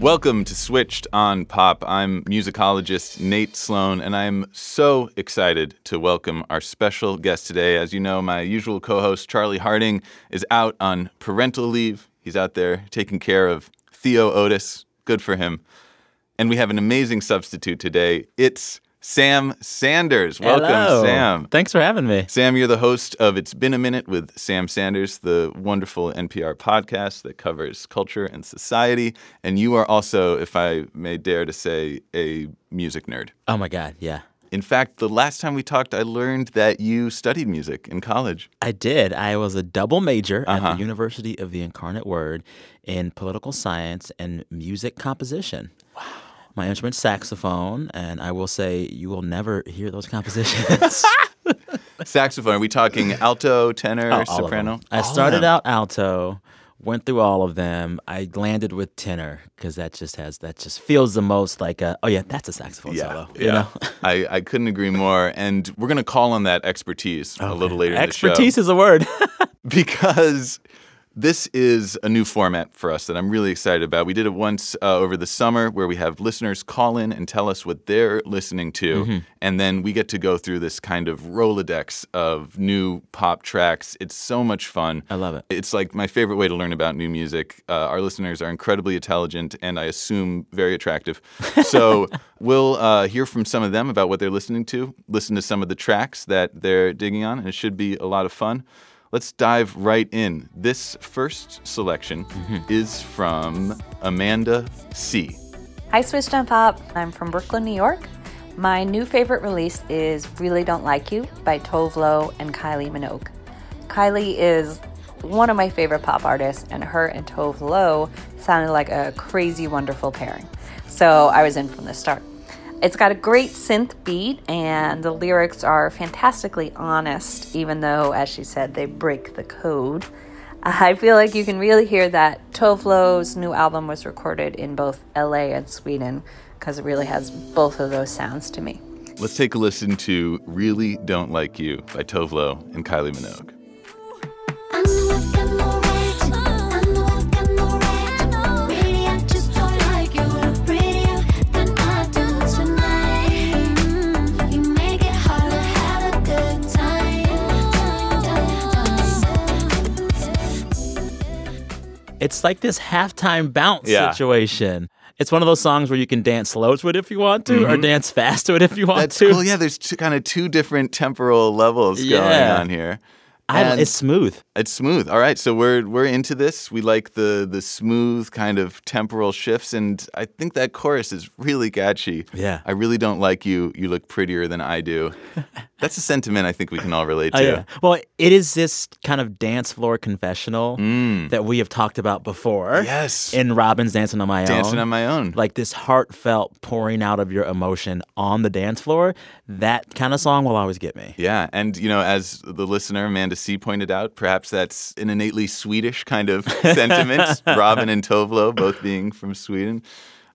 Welcome to Switched on Pop. I'm musicologist Nate Sloan, and I'm so excited to welcome our special guest today. As you know, my usual co host, Charlie Harding, is out on parental leave. He's out there taking care of Theo Otis. Good for him. And we have an amazing substitute today. It's Sam Sanders. Welcome, Hello. Sam. Thanks for having me. Sam, you're the host of It's Been a Minute with Sam Sanders, the wonderful NPR podcast that covers culture and society. And you are also, if I may dare to say, a music nerd. Oh my God, yeah. In fact, the last time we talked, I learned that you studied music in college. I did. I was a double major at Uh-huh. the University of the Incarnate Word in political science and music composition. Wow. My instrument saxophone, and I will say you will never hear those compositions. Saxophone, are we talking alto, tenor, Oh, all of them. soprano? I All started out alto, went through all of them. I landed with tenor because that just has that just feels the most like a oh yeah that's a saxophone Yeah, solo. yeah. You know? I, I couldn't agree more. And we're going to call on that expertise a little later in the show. Expertise is a word. because this is a new format for us that I'm really excited about. We did it once uh, over the summer where we have listeners call in and tell us what they're listening to. Mm-hmm. And then we get to go through this kind of Rolodex of new pop tracks. It's so much fun. I love it. It's like my favorite way to learn about new music. Uh, our listeners are incredibly intelligent and I assume very attractive. So we'll uh, hear from some of them about what they're listening to, listen to some of the tracks that they're digging on, and it should be a lot of fun. Let's dive right in. This first selection mm-hmm. is from Amanda C. Hi, Switched on Pop. I'm from Brooklyn, New York. My new favorite release is Really Don't Like You by Tove Lo and Kylie Minogue. Kylie is one of my favorite pop artists, and her and Tove Lo sounded like a crazy, wonderful pairing. So I was in from the start. It's got a great synth beat, and the lyrics are fantastically honest, even though, as she said, they break the code. Uh, I feel like you can really hear that Tove Lo's new album was recorded in both LA and Sweden because it really has both of those sounds to me. Let's take a listen to Really Don't Like You by Tove Lo and Kylie Minogue. It's like this halftime bounce Yeah. situation. It's one of those songs where you can dance slow to it if you want to, or dance fast to it if you want Mm-hmm. That's to. cool. Yeah, there's two, kind of two different temporal levels going on here. I, it's smooth. It's smooth. All right, so we're we're into this. We like the the smooth kind of temporal shifts, and I think that chorus is really catchy. Yeah. I really don't like you. You look prettier than I do. That's a sentiment I think we can all relate Oh, to. yeah. Well, it is this kind of dance floor confessional that we have talked about before. Mm. Yes. In Robyn's Dancing on My Own. Dancing on my own. Like this heartfelt pouring out of your emotion on the dance floor. That kind of song will always get me. Yeah, and you know, as the listener Amanda C pointed out, perhaps that's an innately Swedish kind of sentiment. Robyn and Tove Lo both being from Sweden.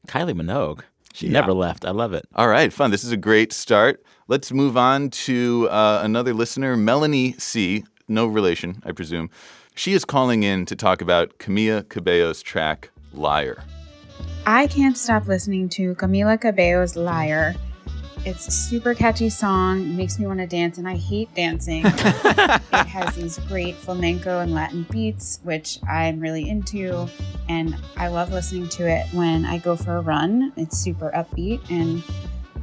Kylie Minogue. She never left. I love it. All right, fun. This is a great start. Let's move on to uh, another listener, Melanie C. No relation, I presume. She is calling in to talk about Camila Cabello's track "Liar." I can't stop listening to Camila Cabello's Liar. It's a super catchy song, makes me want to dance, and I hate dancing. it has these great flamenco and Latin beats, which I'm really into, and I love listening to it when I go for a run. It's super upbeat, and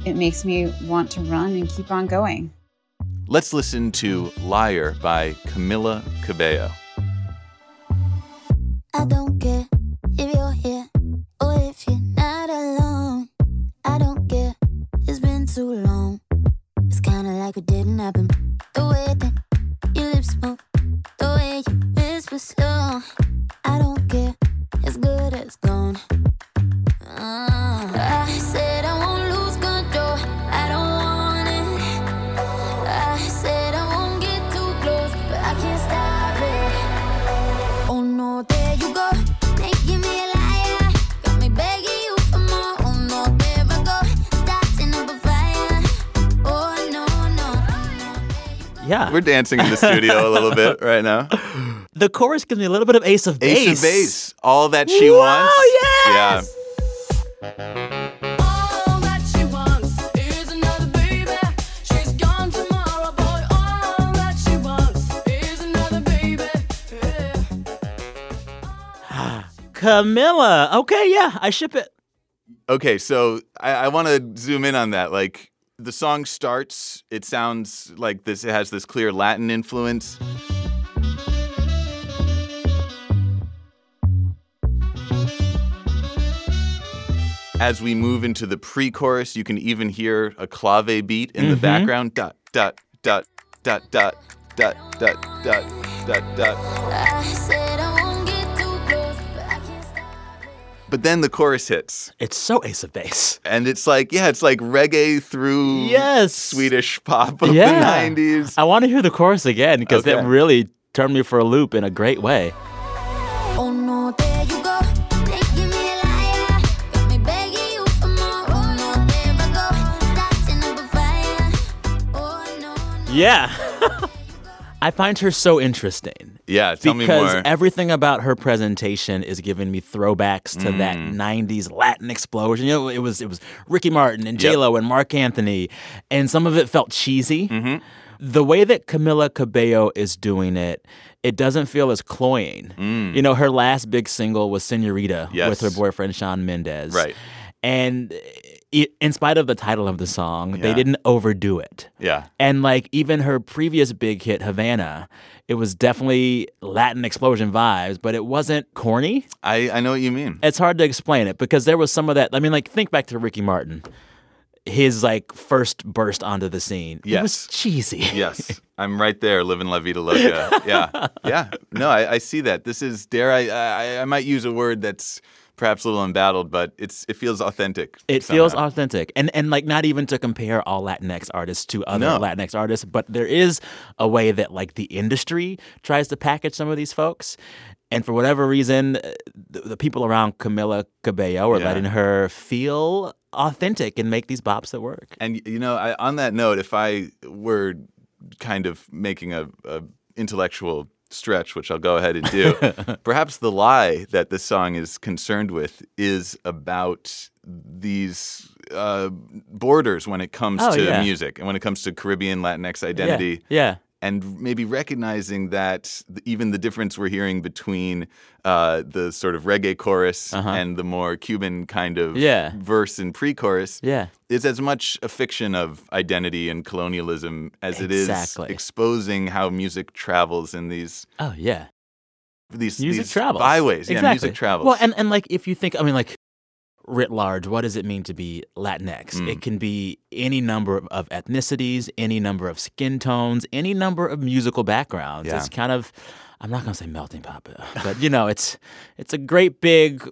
it makes me want to run and keep on going. Let's listen to "Liar" by Camila Cabello. I don't care like it didn't happen. We're dancing in the studio a little bit right now. the chorus gives me a little bit of Ace of Base. Ace of Base. All that she Wow, wants. yes! Yeah. that she wants is another baby. She's gone tomorrow, boy. All that she wants is another baby. Camila. Okay, yeah, I ship it. Okay, so I, I want to zoom in on that. Like the song starts, it sounds like this. It has this clear Latin influence. As we move into the pre-chorus, you can even hear a clave beat in the mm-hmm. background. Dot dot dot dot dot dot dot dot dot dot. But then the chorus hits. It's so Ace of Base. And it's like, yeah, it's like reggae through Yes. Swedish pop of Yeah. the 90s. I want to hear the chorus again because Okay. that really turned me for a loop in a great way. Oh no, there you go, making me a liar. Got me begging you for more. Oh no, there I go, starting up a fire. Oh no, no. Yeah. I find her so interesting. Yeah, tell me more. because everything about her presentation is giving me throwbacks to that Mm. '90s Latin explosion. You know, it was it was Ricky Martin and J Lo and Marc Anthony, and some of it felt cheesy. Mm-hmm. The way that Camila Cabello is doing it, it doesn't feel as cloying. You know, her last big single was "Senorita" Mm. Yes. with her boyfriend Shawn Mendes, Right. And in spite of the title of the song, they didn't overdo it. yeah. And like even her previous big hit, Havana, it was definitely Latin explosion vibes, but it wasn't corny. I, I know what you mean. It's hard to explain it because there was some of that. I mean, like think back to Ricky Martin, his like first burst onto the scene. It was Yes. cheesy. yes. I'm right there living La Vida Loca. Yeah. Yeah. No, I, I see that. This is, dare I, I, I might use a word that's perhaps a little embattled, but it's it feels authentic. It feels authentic, and and like not even to compare all Latinx artists to other No. Latinx artists, but there is a way that like the industry tries to package some of these folks, and for whatever reason, uh, the, the people around Camila Cabello are Yeah. letting her feel authentic and make these bops that work. And you know, I, on that note, if I were kind of making a, a intellectual stretch, which I'll go ahead and do, perhaps the lie that this song is concerned with is about these uh, borders when it comes Oh, to yeah. music and when it comes to Caribbean Latinx identity. Yeah, yeah. And maybe recognizing that even the difference we're hearing between uh, the sort of reggae chorus Uh-huh. and the more Cuban kind of Yeah. verse and pre-chorus Yeah. is as much a fiction of identity and colonialism as it is exposing how music travels in these Oh yeah. these music these travels. byways. Yeah, music travels. Well, and, and like if you think, I mean, like writ large, what does it mean to be Latinx? Mm. It can be any number of, ethnicities, any number of skin tones, any number of musical backgrounds. Yeah. It's kind of, I'm not gonna say melting pot, but- but you know, it's it's a great big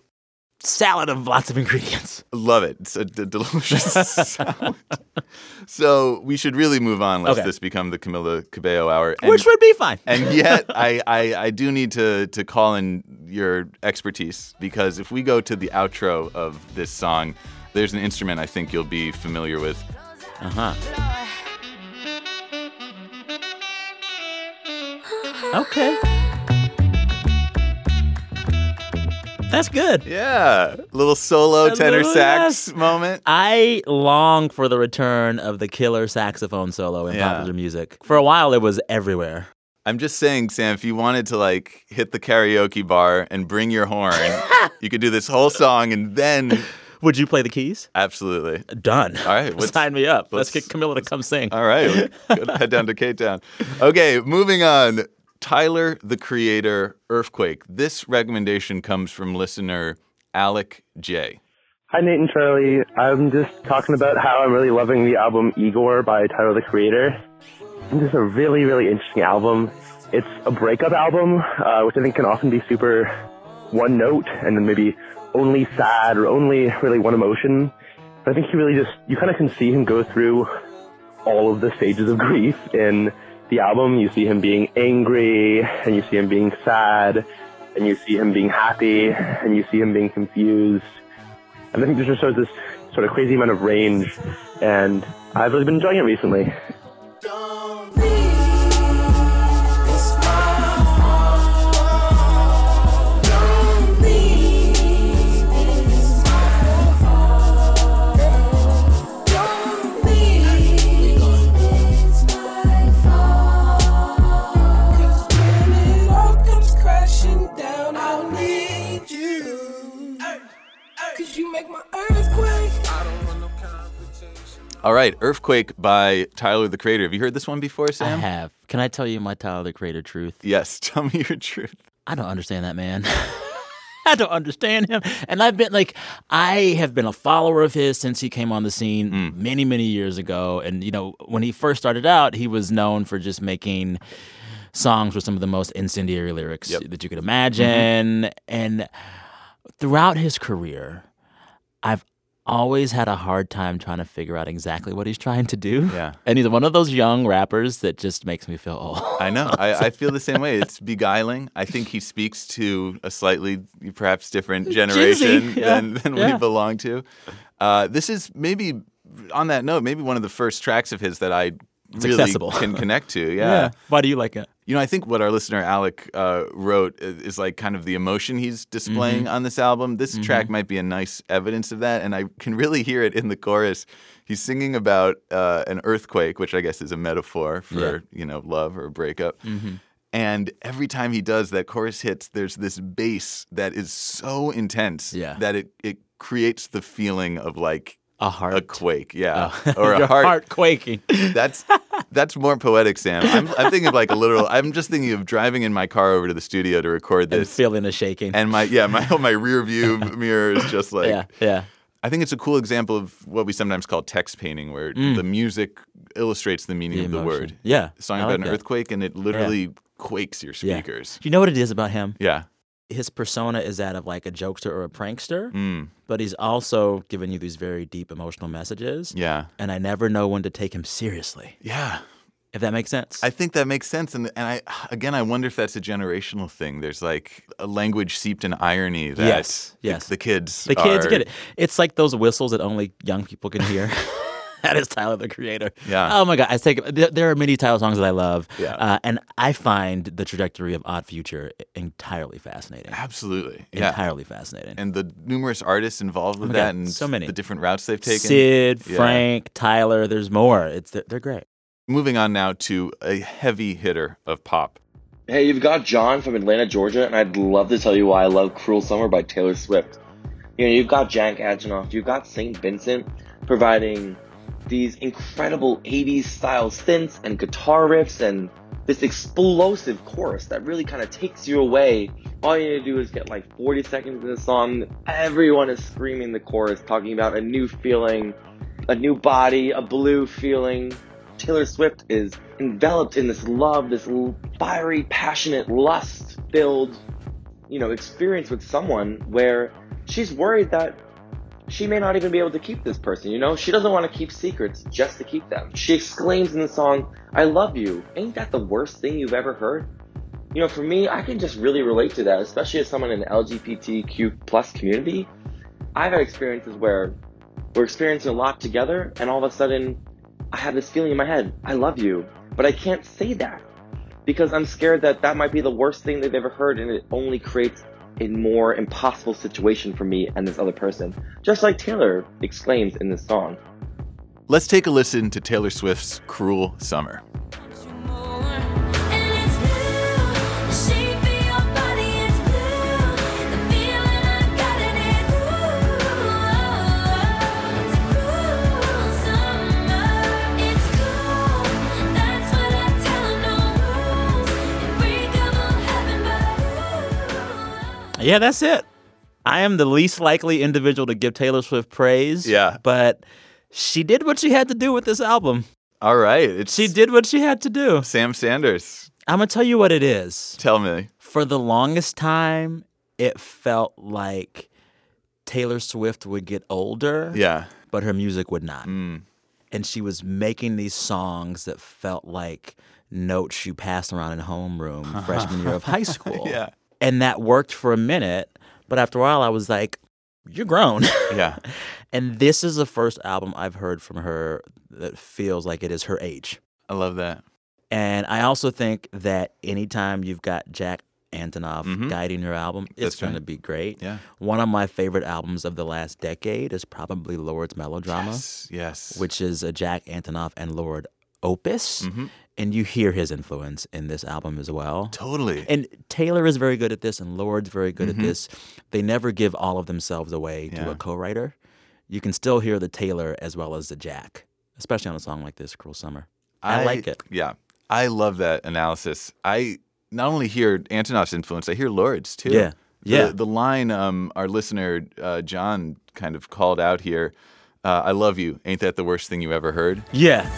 salad of lots of ingredients. Love it. It's a d- delicious sound. So we should really move on lest Okay. this become the Camila Cabello hour. And- Which would be fine. and yet I, I, I do need to, to call in your expertise because if we go to the outro of this song, there's an instrument I think you'll be familiar with. Uh huh. Okay. That's good. Yeah, little solo tenor little, sax yes. moment. I long for the return of the killer saxophone solo in Yeah. popular music. For a while, it was everywhere. I'm just saying, Sam, if you wanted to like hit the karaoke bar and bring your horn, you could do this whole song and then Would you play the keys? absolutely. Done. All right, let's- sign me up. Let's, let's- get Camila to come sing. All right, head down to Cape Town. Okay, moving on. Tyler, the Creator, Earthquake. This recommendation comes from listener Alec J. Hi, Nate and Charlie. I'm just talking about how I'm really loving the album Igor by Tyler the Creator. This is a really, really interesting album. It's a breakup album, uh, which I think can often be super one note and then maybe only sad or only really one emotion. But I think he really just, you kind of can see him go through all of the stages of grief in the album. You see him being angry and you see him being sad and you see him being happy and you see him being confused. And I think this just shows this sort of crazy amount of range, and I've really been enjoying it recently. Right, Earthquake by Tyler the Creator. Have you heard this one before, Sam? I have. Can I tell you my Tyler the Creator truth? Yes, tell me your truth. I don't understand that man. I don't understand him. And I've been like, I have been a follower of his since he came on the scene Mm. many, many years ago. And, you know, when he first started out, he was known for just making songs with some of the most incendiary lyrics Yep. Mm-hmm. that you could imagine. And throughout his career, I've always had a hard time trying to figure out exactly what he's trying to do. Yeah. And he's one of those young rappers that just makes me feel old. I know. I, I feel the same way. It's beguiling. I think he speaks to a slightly, perhaps different generation yeah. than, than Yeah. we belong to. Uh, this is maybe, on that note, maybe one of the first tracks of his that I really accessible. can connect to. Yeah. Why do you like it? You know, I think what our listener Alec uh, wrote is like kind of the emotion he's displaying Mm-hmm. on this album. This track might be a nice evidence of that, and I can really hear it in the chorus. He's singing about uh, an earthquake, which I guess is a metaphor for Yeah. you know love or breakup. Mm-hmm. And every time he does that chorus hits, there's this bass that is so intense Yeah. that it it creates the feeling of like A heart. a quake, yeah, Oh. or a Your heart. heart quaking. That's that's more poetic, Sam. I'm, I'm thinking of like a literal. I'm just thinking of driving in my car over to the studio to record and this, feeling the shaking. and my yeah my my rear view mirror is just like. yeah, yeah. I think it's a cool example of what we sometimes call text painting, where the music illustrates the meaning Mm. The of the word. Yeah, a song about an that. earthquake, and it literally quakes your Yeah. speakers. Do you know what it is about him? Yeah. His persona is that of like a jokester or a prankster, Mm. but he's also giving you these very deep emotional messages. Yeah. And I never know when to take him seriously, Yeah. if that makes sense. I think that makes sense, and and I again I wonder if that's a generational thing. There's like a language seeped in irony that Yes, the- yes. the, kids the kids are- get it. It's like those whistles that only young people can hear. that is Tyler the Creator. Yeah. Oh my God, I take there, there are many Tyler songs that I love. Yeah. Uh, and I find the trajectory of Odd Future entirely fascinating. Absolutely, yeah. Entirely fascinating. and the numerous artists involved with Oh my God, that, and so many. the different routes they've taken. Syd, Yeah. Frank, Tyler. There's more. It's they're, they're great. Moving on now to a heavy hitter of pop. Hey, you've got John from Atlanta, Georgia, and I'd love to tell you why I love Cruel Summer by Taylor Swift. You know, you've got Jack Antonoff, you've got St. Vincent providing these incredible 80s style synths and guitar riffs and this explosive chorus that really kind of takes you away. All you need to do is get like 40 seconds of the song. Everyone is screaming the chorus, talking about a new feeling, a new body, a blue feeling. Taylor Swift is enveloped in this love, this fiery, passionate, lust-filled, you know, experience with someone where she's worried that she may not even be able to keep this person, you know? She doesn't want to keep secrets just to keep them. She exclaims in the song, I love you. Ain't that the worst thing you've ever heard? You know, for me, I can just really relate to that, especially as someone in the LGBTQ plus community. I've had experiences where we're experiencing a lot together, and all of a sudden, I have this feeling in my head, I love you, but I can't say that because I'm scared that that might be the worst thing they've ever heard, and it only creates a more impossible situation for me and this other person. Just like Taylor exclaims in this song. Let's take a listen to Taylor Swift's "Cruel Summer." Yeah, that's it. I am the least likely individual to give Taylor Swift praise. Yeah. But she did what she had to do with this album. All right. It's She did what she had to do. Sam Sanders. I'm going to tell you what it is. Tell me. For the longest time, it felt like Taylor Swift would get older, Yeah. but her music would not. Mm. And she was making these songs that felt like notes you passed around in homeroom freshman year of high school. Yeah. And that worked for a minute, but after a while I was like, you're grown. Yeah. and this is the first album I've heard from her that feels like it is her age. I love that. And I also think that anytime you've got Jack Antonoff Mhm. guiding your album, it's going to be great. Yeah. One of my favorite albums of the last decade is probably Lorde's Melodrama, Yes. Yes. which is a Jack Antonoff and Lorde opus. Mhm. And you hear his influence in this album as well. Totally. And Taylor is very good at this, and Lorde's very good Mhm. at this. They never give all of themselves away to a co writer. You can still hear the Taylor as well as the Jack, especially on a song like this, Cruel Summer. I, like it. Yeah. I love that analysis. I not only hear Antonoff's influence, I hear Lorde's too. Yeah. The- Yeah. The, line um, our listener uh, John kind of called out here. Uh, I love you. Ain't that the worst thing you ever heard? Yeah.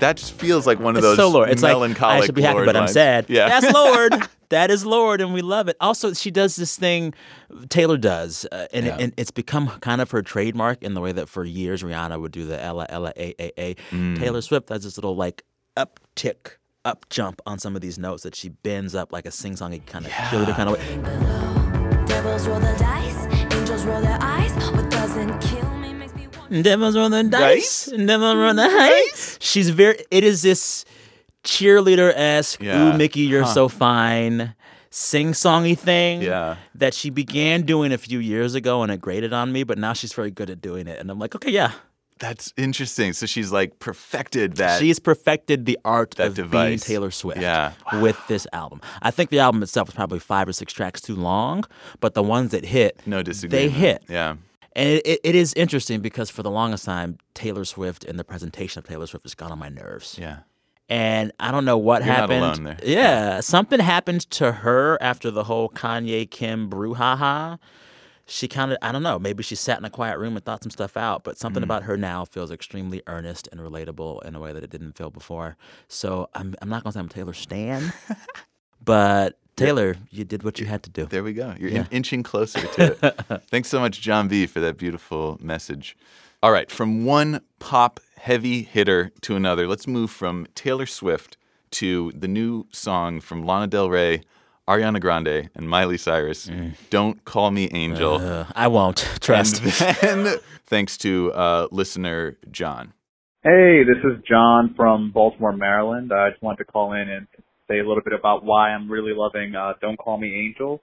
That just feels like one of It's those so Lorde. It's like melancholic I should be happy, Lorde but I'm sad. Yeah. That's Lorde. that is Lorde, and we love it. Also, she does this thing Taylor does, uh, and, Yeah. and it's become kind of her trademark in the way that for years Rihanna would do the Ella Ella A A A. Mm. Taylor Swift does this little like uptick, up jump on some of these notes that she bends up like a sing songy kind of cheerleader kind of way. Devils roll the dice, angels roll their eyes. Devils roll the dice, devils roll the dice. She's very. It is this cheerleader esque. Yeah. Ooh, Mickey, you're Huh. so fine. Sing songy thing. Yeah. That she began doing a few years ago, and it grated on me. But now she's very good at doing it, and I'm like, okay, yeah. That's interesting. So she's like perfected that. She's perfected the art that of being. Taylor Swift Yeah. with this album. I think the album itself is probably five or six tracks too long, but the ones that hit, no disagreement. they hit. Yeah. And it, it, it is interesting because for the longest time, Taylor Swift and the presentation of Taylor Swift has got on my nerves. Yeah. And I don't know what You're happened. there. Yeah, something happened to her after the whole Kanye Kim brouhaha. She kind of, I don't know, maybe she sat in a quiet room and thought some stuff out, but Mm. something about her now feels extremely earnest and relatable in a way that it didn't feel before. So I'm, I'm not going to say I'm a Taylor Stan, but Taylor, you did what you had to do. There we go. You're Yeah. in- inching closer to it. Thanks so much, John B, for that beautiful message. All right, from one pop heavy hitter to another, let's move from Taylor Swift to the new song from Lana Del Rey, Ariana Grande, and Miley Cyrus, Don't Call Me Angel. Uh, I won't. Trust. And then, thanks to uh, listener John. Hey, this is John from Baltimore, Maryland. I just wanted to call in and say a little bit about why I'm really loving uh, "Don't Call Me Angel."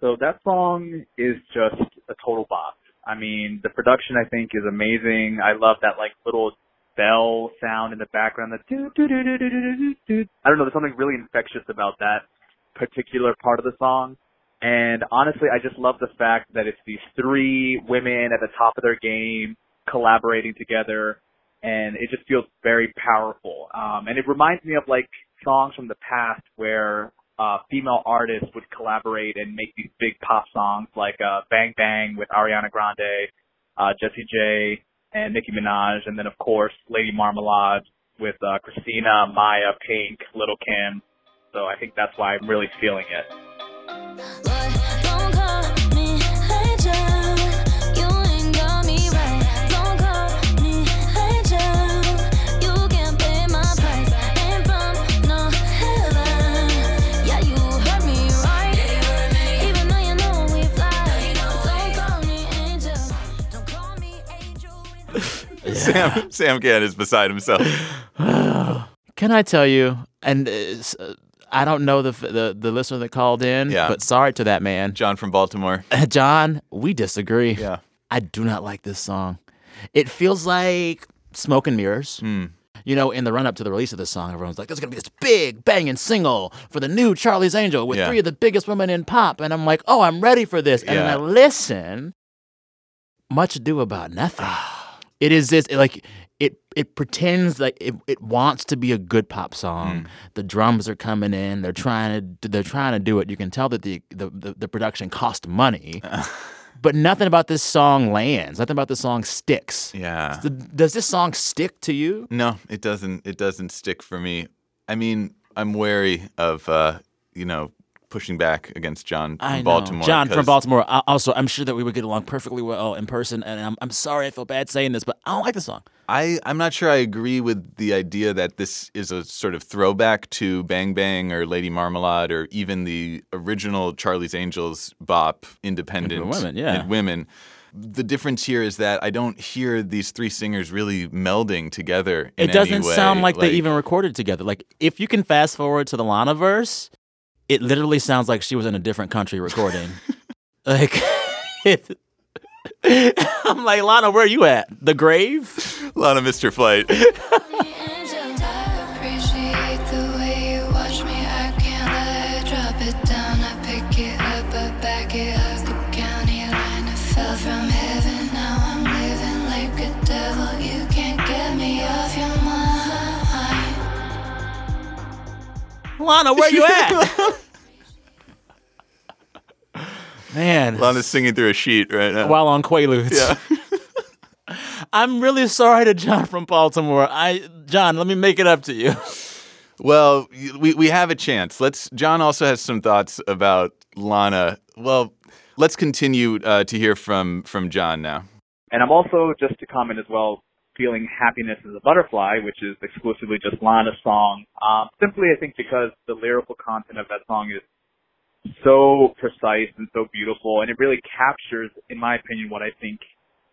So that song is just a total bop. I mean, the production I think is amazing. I love that like little bell sound in the background. That. I don't know. There's something really infectious about that particular part of the song. And honestly, I just love the fact that it's these three women at the top of their game collaborating together, and it just feels very powerful. Um, and it reminds me of like songs from the past where uh, female artists would collaborate and make these big pop songs like uh, Bang Bang with Ariana Grande, uh, Jessie J, and Nicki Minaj, and then of course Lady Marmalade with uh, Christina, Mya, Pink, Little Kim. So I think that's why I'm really feeling it. Sam Sam Gann is beside himself. Can I tell you? And uh, uh, I don't know the, the the listener that called in, Yeah. but sorry to that man, John from Baltimore. John. We disagree. Yeah. I do not like this song. It feels like smoke and mirrors. Hmm. You know, in the run up to the release of this song, everyone's like, "There's gonna be this big banging single for the new Charlie's Angel with Yeah. three of the biggest women in pop," and I'm like, "Oh, I'm ready for this." And then Yeah. I listen. Much ado about nothing. It is this like it it pretends like it, it wants to be a good pop song. The drums are coming in. They're trying to they're trying to do it. You can tell that the the, the, the production cost money. But nothing about this song lands. Nothing about this song sticks. Yeah. Does this song stick to you? No, it doesn't. It doesn't stick for me. I mean, I'm wary of uh, you know pushing back against John from I know. Baltimore. John from Baltimore. I, also, I'm sure that we would get along perfectly well in person. And I'm, I'm sorry I feel bad saying this, but I don't like the song. I I'm not sure I agree with the idea that this is a sort of throwback to Bang Bang or Lady Marmalade or even the original Charlie's Angels bop, Independent Women, yeah. and Women. The difference here is that I don't hear these three singers really melding together. In It doesn't sound like, they even recorded together. Like, if you can fast forward to the Lana verse, it literally sounds like she was in a different country recording. like, it, I'm like, Lana, where are you at? The grave? Lana Mr. Flight. Lana, where you at? Man. Lana's singing through a sheet right now. While on Quaaludes. Yeah. I'm really sorry to John from Baltimore. I John, let me make it up to you. Well, we, we have a chance. Let's. John also has some thoughts about Lana. Well, let's continue uh, to hear from from John now. And I'm also, just to comment as well, feeling happiness as a butterfly, which is exclusively just Lana's song. Um, simply, I think because the lyrical content of that song is so precise and so beautiful, and it really captures, in my opinion, what I think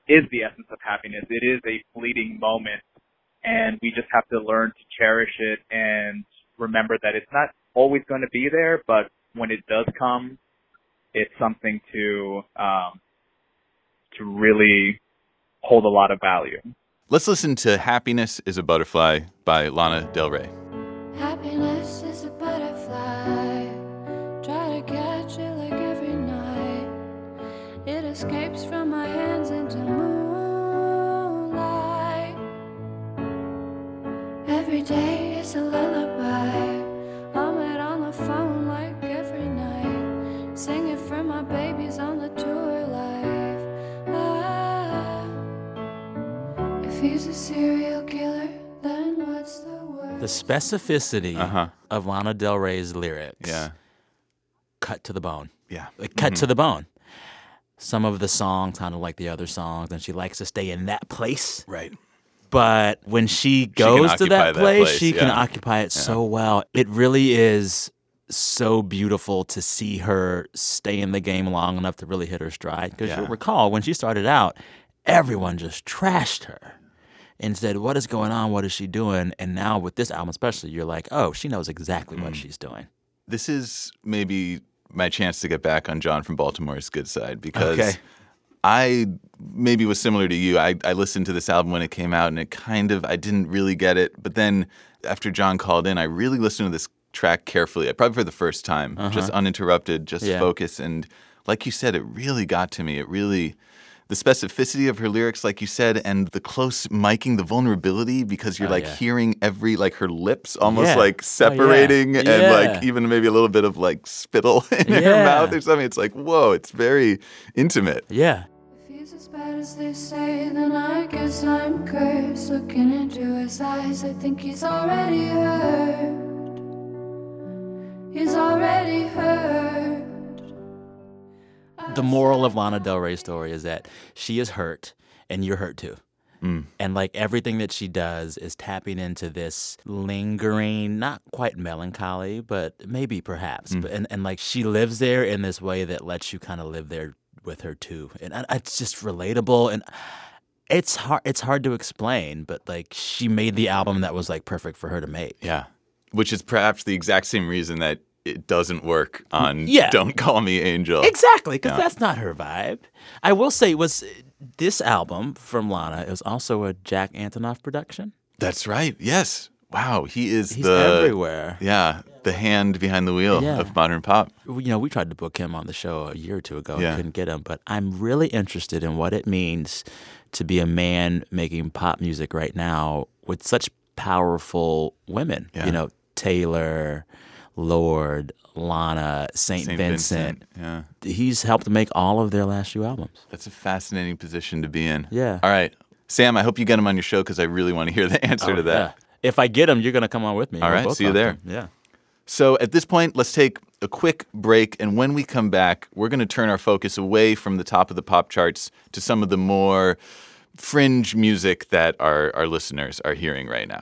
is the essence of happiness. It is a fleeting moment, and we just have to learn to cherish it and remember that it's not always going to be there, but when it does come, it's something to um, to really hold a lot of value. Let's listen to "Happiness Is a Butterfly" by Lana Del Rey. Happiness is a butterfly. Try to catch it like every night. It escapes from my hands into moonlight. Every day is a lullaby. I'm it on the phone like every night. Singing for my babies on the tour if he's a serial killer, then what's the word? The specificity of Lana Del Rey's lyrics. Yeah. Cut to the bone. Yeah. Like cut Mhm. to the bone. Some of the songs sounded like the other songs, and she likes to stay in that place. Right. But when she can goes to occupy that that place, place, she can occupy it Yeah. so well. It really is so beautiful to see her stay in the game long enough to really hit her stride. Because Yeah. you'll recall when she started out, everyone just trashed her and said, What is going on? What is she doing? And now with this album, especially, you're like, Oh, she knows exactly Mm. what she's doing. This is maybe my chance to get back on John from Baltimore's good side because Okay. I maybe was similar to you. I, I listened to this album when it came out and it kind of, I didn't really get it. But then after John called in, I really listened to this track carefully, probably for the first time, just Uh-huh. uninterrupted, just Yeah. focus. And like you said, it really got to me. It really. The specificity of her lyrics, like you said, and the close miking, the vulnerability, because you're Oh, like yeah. hearing every, like her lips almost Yeah. like Oh, yeah. separating and like even maybe a little bit of like spittle in her mouth or something. It's like, whoa, it's very intimate. Yeah. If he's as bad as they say, then I guess I'm cursed. Looking into his eyes, I think he's already hurt. He's already hurt. The moral of Lana Del Rey's story is that she is hurt and you're hurt too. Mm. And like everything that she does is tapping into this lingering, not quite melancholy, but maybe perhaps. Mm. But and, and like she lives there in this way that lets you kind of live there with her too. And I- it's just relatable and it's hard it's hard to explain, but like she made the album that was like perfect for her to make. Yeah. Which is perhaps the exact same reason that it doesn't work on mm, Yeah. Don't Call Me Angel. Exactly, because Yeah. that's not her vibe. I will say, was uh, this album from Lana is also a Jack Antonoff production. That's right. Yes. wow, he is He's the everywhere. Yeah, the hand behind the wheel Yeah. of modern pop. you know, we tried to book him on the show a year or two ago. Yeah. Couldn't get him, but I'm really interested in what it means to be a man making pop music right now with such powerful women. Yeah. You know, Taylor, Lorde, Lana, Saint, Saint Vincent. Yeah. He's helped make all of their last few albums. That's a fascinating position to be in. Yeah. All right. Sam, I hope you get him on your show because I really want to hear the answer Oh, to that. yeah. If I get him, you're going to come on with me. All right, see you there. Yeah. So at this point, let's take a quick break. And when we come back, we're going to turn our focus away from the top of the pop charts to some of the more fringe music that our, our listeners are hearing right now.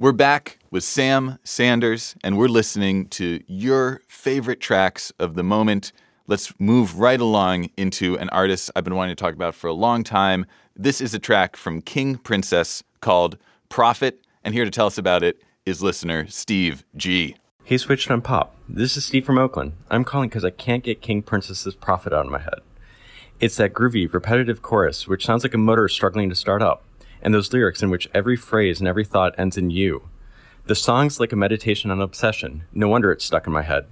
We're back with Sam Sanders, and we're listening to your favorite tracks of the moment. Let's move right along into an artist I've been wanting to talk about for a long time. This is a track from King Princess called Prophet, and here to tell us about it is listener Steve G. Hey, Switched on Pop. This is Steve from Oakland. I'm calling because I can't get King Princess's Prophet out of my head. It's that groovy, repetitive chorus which sounds like a motor struggling to start up, and those lyrics in which every phrase and every thought ends in you. The song's like a meditation on obsession. No wonder it's stuck in my head.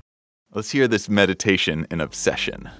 Let's hear this meditation and obsession.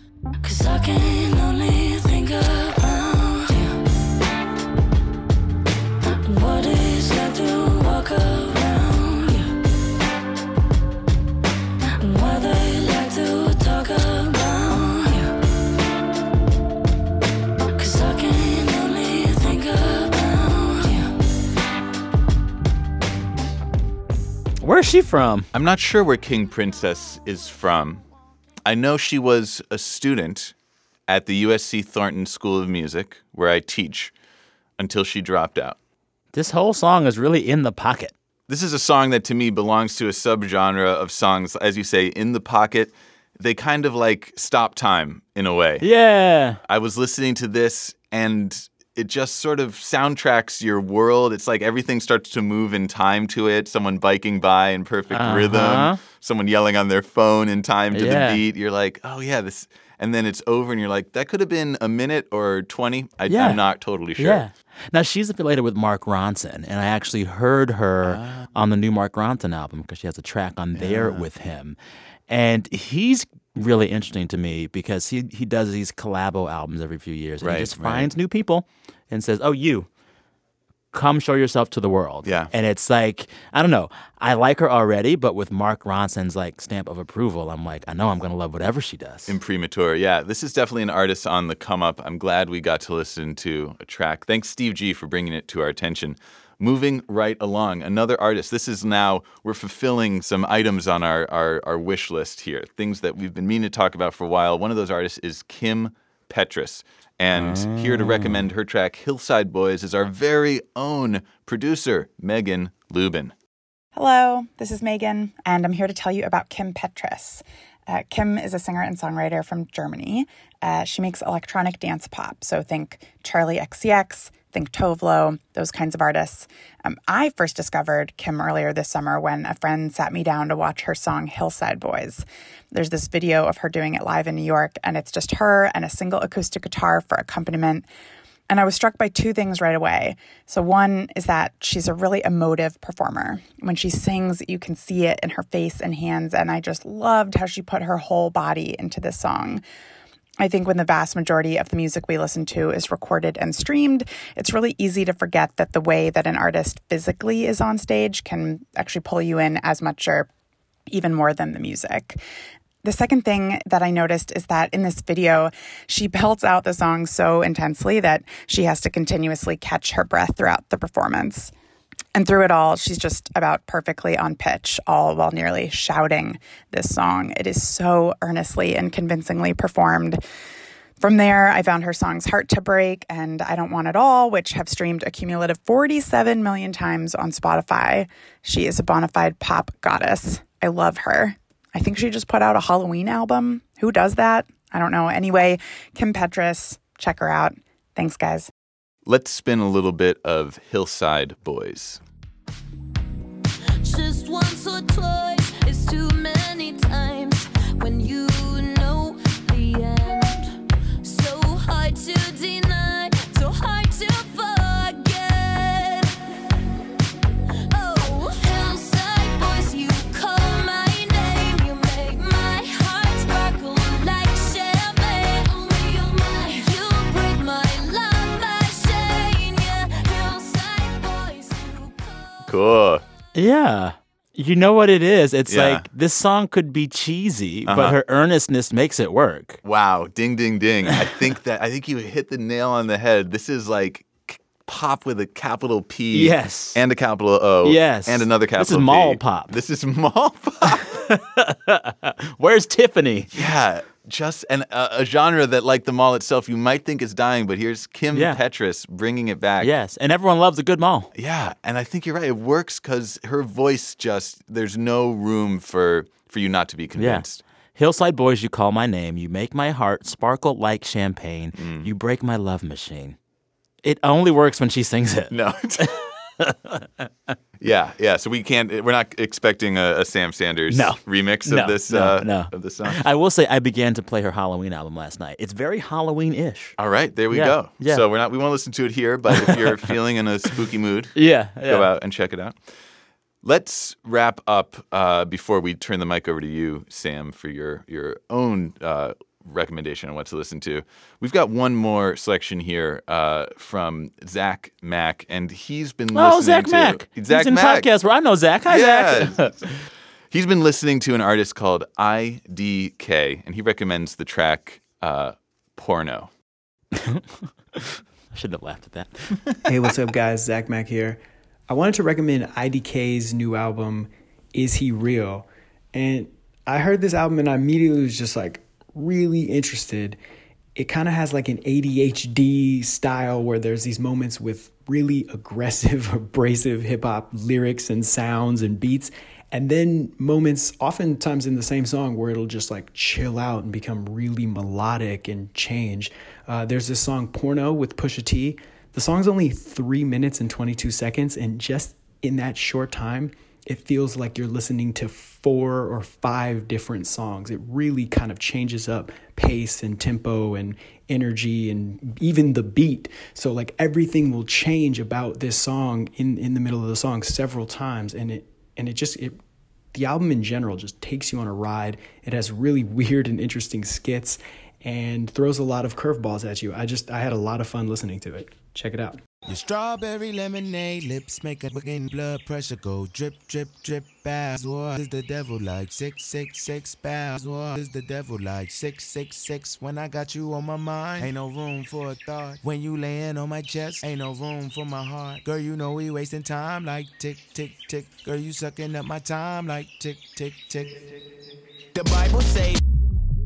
Where's she from? I'm not sure where King Princess is from. I know she was a student at the USC Thornton School of Music, where I teach, until she dropped out. This whole song is really in the pocket. This is a song that to me belongs to a subgenre of songs, as you say, in the pocket. They kind of like stop time in a way. Yeah. I was listening to this and it just sort of soundtracks your world. It's like everything starts to move in time to it. Someone biking by in perfect Uh-huh. rhythm, someone yelling on their phone in time to Yeah. the beat. You're like, oh yeah, this. And then it's over and you're like, that could have been a minute or 20. I, Yeah. I'm not totally sure. Yeah. Now she's affiliated with Mark Ronson, and I actually heard her Ah. on the new Mark Ronson album because she has a track on there with him, and he's really interesting to me because he he does these collabo albums every few years, and Right, he just right. finds new people and says, "Oh, you." Come show yourself to the world. Yeah. And it's like, I don't know. I like her already, but with Mark Ronson's like stamp of approval, I'm like, I know I'm gonna love whatever she does. Imprimatur. Yeah, this is definitely an artist on the come up. I'm glad we got to listen to a track. Thanks, Steve G, for bringing it to our attention. Moving right along, another artist. This is now, we're fulfilling some items on our, our, our wish list here, things that we've been meaning to talk about for a while. One of those artists is Kim Petras. And here to recommend her track, Hillside Boys, is our very own producer, Megan Lubin. Hello, this is Megan, and I'm here to tell you about Kim Petras. Uh, Kim is a singer and songwriter from Germany. Uh, she makes electronic dance pop, so think Charli XCX, think Tove Lo, those kinds of artists. Um, I first discovered Kim earlier this summer when a friend sat me down to watch her song Hillside Boys. There's this video of her doing it live in New York, and it's just her and a single acoustic guitar for accompaniment. And I was struck by two things right away. So, one is that she's a really emotive performer. When she sings, you can see it in her face and hands. And I just loved how she put her whole body into this song. I think when the vast majority of the music we listen to is recorded and streamed, it's really easy to forget that the way that an artist physically is on stage can actually pull you in as much or even more than the music. The second thing that I noticed is that in this video, she belts out the song so intensely that she has to continuously catch her breath throughout the performance. And through it all, she's just about perfectly on pitch, all while nearly shouting this song. It is so earnestly and convincingly performed. From there, I found her songs Heart to Break and I Don't Want It All, which have streamed a cumulative 47 million times on Spotify. She is a bona fide pop goddess. I love her. I think she just put out a Halloween album. Who does that? I don't know. Anyway, Kim Petras, check her out. Thanks, guys. Let's spin a little bit of Hillside Boys. Just once or twice is too many times when you Cool. Yeah. You know what it is? It's Yeah. like this song could be cheesy, Uh-huh. but her earnestness makes it work. Wow, ding ding ding. I think that I think you hit the nail on the head. This is like pop with a capital P. Yes. And a capital O. Yes. And another capital P. This is P. mall pop. This is mall pop. Where's Tiffany? Yeah. Just and a, a genre that, like the mall itself, you might think is dying, but here's Kim Yeah. Petras bringing it back. Yes, and everyone loves a good mall. Yeah, and I think you're right. It works because her voice just there's no room for for you not to be convinced. Yeah. Hillside Boys, you call my name. You make my heart sparkle like champagne. Mm. You break my love machine. It only works when she sings it. No. yeah, yeah. So we can't. We're not expecting a, a Sam Sanders No. remix of No, this. no, uh, no. Of this song. I will say I began to play her Halloween album last night. It's very Halloween-ish. All right, there we Yeah, go. yeah. So we're not. We won't listen to it here, but if you're feeling in a spooky mood, Yeah, go out and check it out. Let's wrap up uh, before we turn the mic over to you, Sam, for your your own uh, recommendation on what to listen to. We've got one more selection here uh, from Zach Mack, and he's been Oh, listening Zach to Mack. Zach He's in Mack. podcast where I know Zach. Hi, Yeah. Zach. He's been listening to an artist called IDK, and he recommends the track uh, Porno. I shouldn't have laughed at that. hey, what's up, guys? Zach Mack here. I wanted to recommend IDK's new album, Is He Real? And I heard this album and I immediately was just like really interested. It kind of has like an ADHD style where there's these moments with really aggressive, abrasive hip hop lyrics and sounds and beats. And then moments, oftentimes in the same song, where it'll just like chill out and become really melodic and change. Uh, there's this song Porno with Pusha T. The song's only three minutes and 22 seconds, and just in that short time, it feels like you're listening to four or five different songs. It really kind of changes up pace and tempo and energy and even the beat. So like everything will change about this song in in the middle of the song several times and it and it just it the album in general just takes you on a ride. It has really weird and interesting skits and throws a lot of curveballs at you. I just I had a lot of fun listening to it. Check it out. Your strawberry lemonade lips make a fucking blood pressure go drip, drip, drip. Bows. What is the devil like? Six, six, six. Bows. What is the devil like? Six, six, six. When I got you on my mind, ain't no room for a thought. When you laying on my chest, ain't no room for my heart. Girl, you know we wasting time like tick, tick, tick. Girl, you sucking up my time like tick, tick, tick. The Bible say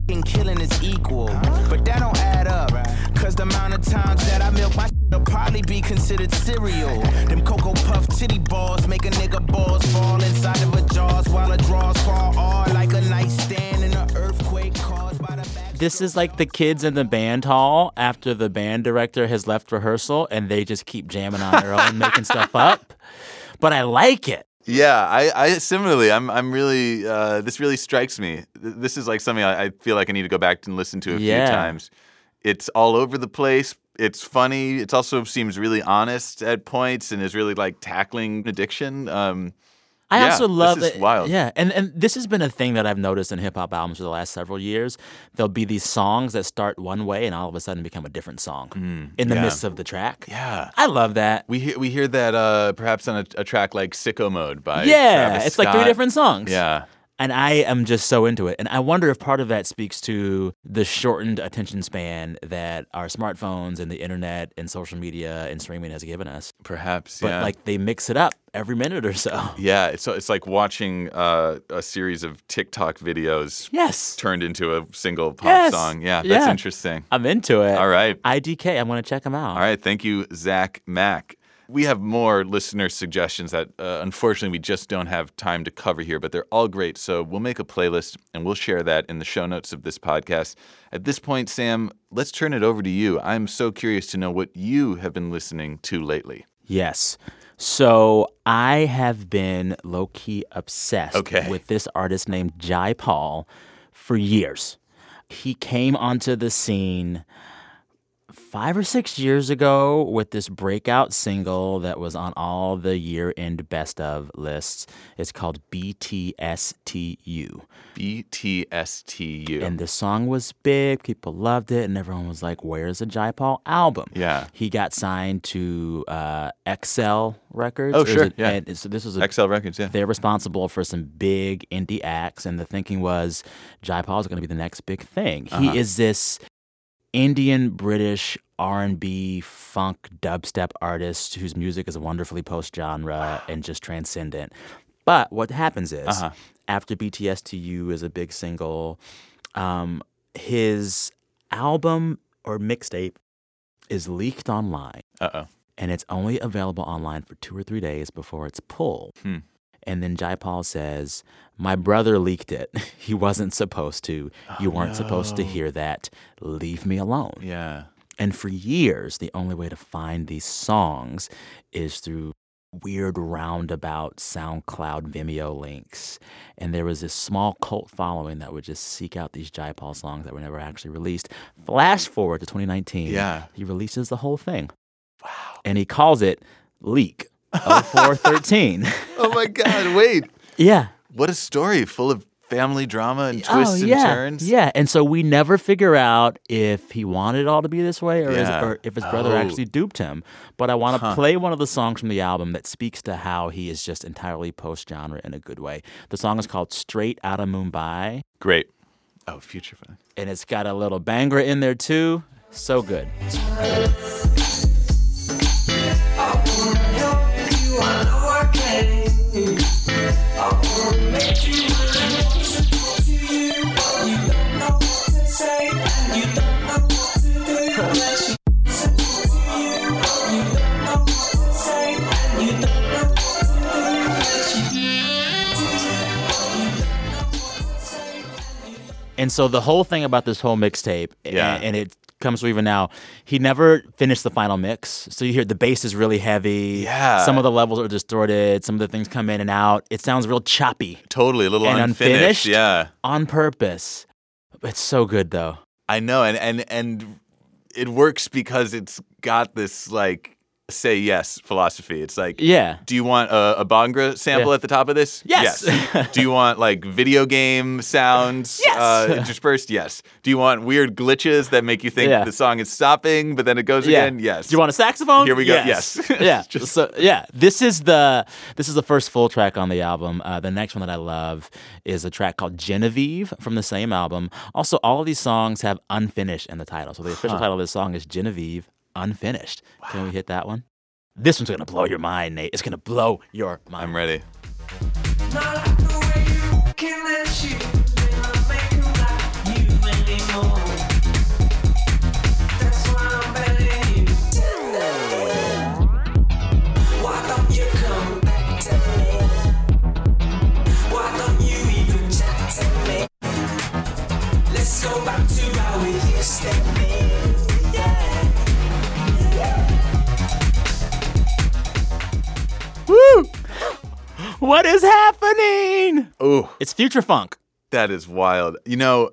and killing is equal, but that don't add up. Cause the amount of times that I milk my will probably be considered cereal. Them Cocoa Puff titty balls make a nigga balls fall inside of a jaws while the draws fall all like a nightstand in an earthquake caused by the back. This is like the kids in the band hall after the band director has left rehearsal and they just keep jamming on their own, making stuff up. But I like it. Yeah, I, I similarly, I'm, I'm really, uh, this really strikes me. This is like something I, I feel like I need to go back and listen to a Yeah. few times. It's all over the place. It's funny. It also seems really honest at points and is really like tackling addiction. Um, I yeah, also love this is it. wild. Yeah, and and this has been a thing that I've noticed in hip hop albums for the last several years. There'll be these songs that start one way and all of a sudden become a different song in the Mm, yeah. midst of the track. Yeah. I love that. We hear, we hear that uh, perhaps on a, a track like Sicko Mode by yeah, Travis it's like three different songs. Yeah. And I am just so into it. And I wonder if part of that speaks to the shortened attention span that our smartphones and the internet and social media and streaming has given us. Perhaps, But yeah. like they mix it up every minute or so. Yeah, it's it's like watching uh, a series of TikTok videos. Yes. Turned into a single pop Yes. song. Yeah, that's Yeah. interesting. I'm into it. All right. IDK, I'm going to check them out. All right, thank you, Zach Mack. We have more listener suggestions that uh, unfortunately we just don't have time to cover here, but they're all great. So we'll make a playlist and we'll share that in the show notes of this podcast. At this point, Sam, let's turn it over to you. I'm so curious to know what you have been listening to lately. Yes. So I have been low key obsessed Okay. with this artist named Jai Paul for years. He came onto the scene five or six years ago with this breakout single that was on all the year end best of lists. It's called BTSTU. BTSTU. And the song was big. People loved it. And everyone was like, where's the Jai Paul album? Yeah. He got signed to uh, XL Records. Oh, sure, it- yeah. and so this was a, XL Records, yeah. They're responsible for some big indie acts. And the thinking was Jai Paul is going to be the next big thing. Uh-huh. He is this Indian British R&B funk dubstep artist whose music is wonderfully post genre and just transcendent. But what happens is Uh-huh. after BTSTU is a big single, um, his album or mixtape is leaked online. Uh-oh. And it's only available online for two or three days before it's pulled. Hmm. And then Jai Paul says, My brother leaked it. he wasn't supposed to. Oh, you weren't supposed to Oh, hear that. Leave me alone. Yeah. And for years, the only way to find these songs is through weird roundabout SoundCloud Vimeo links. And there was this small cult following that would just seek out these Jai Paul songs that were never actually released. Flash forward to 2019. Yeah. He releases the whole thing. Wow. And he calls it Leak 0413. Oh my God, wait. yeah. What a story full of family drama and Oh, twists yeah. and turns. Yeah, and so we never figure out if he wanted it all to be this way or, Yeah. or if his brother Oh. actually duped him. But I want to Huh. play one of the songs from the album that speaks to how he is just entirely post genre in a good way. The song is called Straight Outta Mumbai, Great. Oh, future fun. and it's got a little banger in there too. So good. And so the whole thing about this whole mixtape, Yeah. and, and it comes even now, he never finished the final mix. So you hear the bass is really heavy. Yeah. Some of the levels are distorted. Some of the things come in and out. It sounds real choppy. Totally, a little and unfinished. unfinished. Yeah. On purpose. It's so good though. I know, and and and it works because it's got this like say yes philosophy. It's like, Yeah. do you want a, a Bhangra sample Yeah. at the top of this? Yes. do you want like video game sounds Yes. uh, interspersed? Yes. Do you want weird glitches that make you think Yeah. the song is stopping, but then it goes Yeah. again? Yes. Do you want a saxophone? Here we go. Yes. yeah. so yeah, this is the this is the first full track on the album. Uh, the next one that I love is a track called Genevieve from the same album. Also, all of these songs have unfinished in the title. So the official Huh. title of this song is Genevieve Unfinished. Can we hit that one? This one's gonna blow your mind, Nate. It's gonna blow your mind. I'm ready. Let's go back to how we used to be. Woo! What is happening? Oh, It's future funk. that is wild. You know,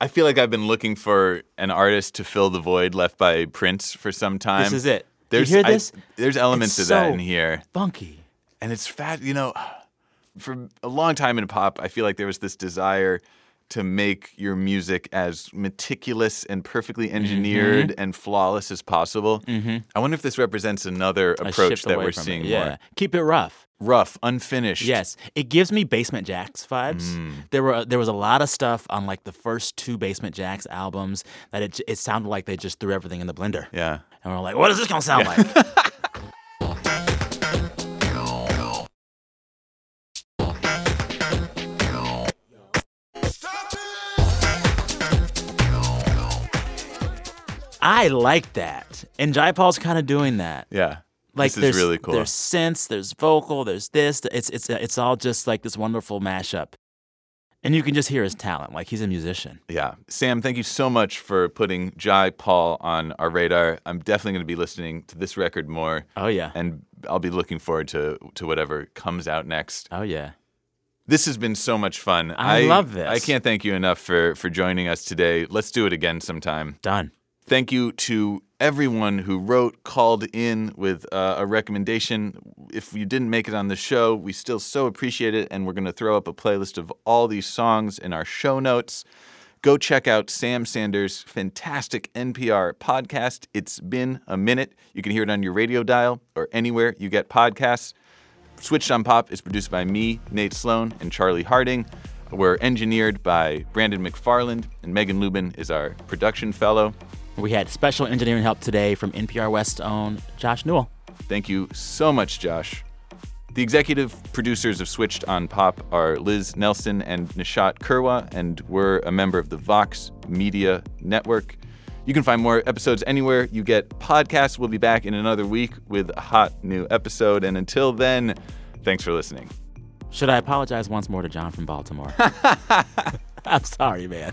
I feel like I've been looking for an artist to fill the void left by Prince for some time. This is it. You There's hear I- this? there's elements It's of that so in here. Funky. And it's fat, you know, for a long time in pop, I feel like there was this desire to make your music as meticulous and perfectly engineered Mhm. and flawless as possible. Mhm. I wonder if this represents another approach that we're it, seeing yeah. more. Keep it rough. Rough, unfinished. Yes, it gives me Basement Jaxx vibes. Mm. There were there was a lot of stuff on like the first two Basement Jaxx albums that it it sounded like they just threw everything in the blender. Yeah, and we're like, what is this gonna sound Yeah. like? I like that, and Jai Paul's kind of doing that. Yeah. Like This is there's really cool. There's synths, there's vocal, there's this. It's it's it's all just like this wonderful mashup, and you can just hear his talent. Like he's a musician. Yeah. Sam, thank you so much for putting Jai Paul on our radar. I'm definitely going to be listening to this record more. Oh, yeah. And I'll be looking forward to to whatever comes out next. Oh yeah. This has been so much fun. I love this. I can't thank you enough for for joining us today. Let's do it again sometime. Done. Thank you to everyone who wrote, called in with uh, a recommendation. If you didn't make it on the show, we still so appreciate it, and we're going to throw up a playlist of all these songs in our show notes. Go check out Sam Sanders' fantastic NPR podcast. It's been a minute. You can hear it on your radio dial or anywhere you get podcasts. Switched on Pop is produced by me, Nate Sloan, and Charlie Harding. We're engineered by Brandon McFarland, and Megan Lubin is our production fellow. We had special engineering help today from NPR West's own Josh Newell. Thank you so much, Josh. The executive producers of Switched on Pop are Liz Nelson and Nishat Kurwa, and we're a member of the Vox Media Network. You can find more episodes anywhere you get podcasts. We'll be back in another week with a hot new episode. And until then, thanks for listening. Should I apologize once more to John from Baltimore? I'm sorry, man.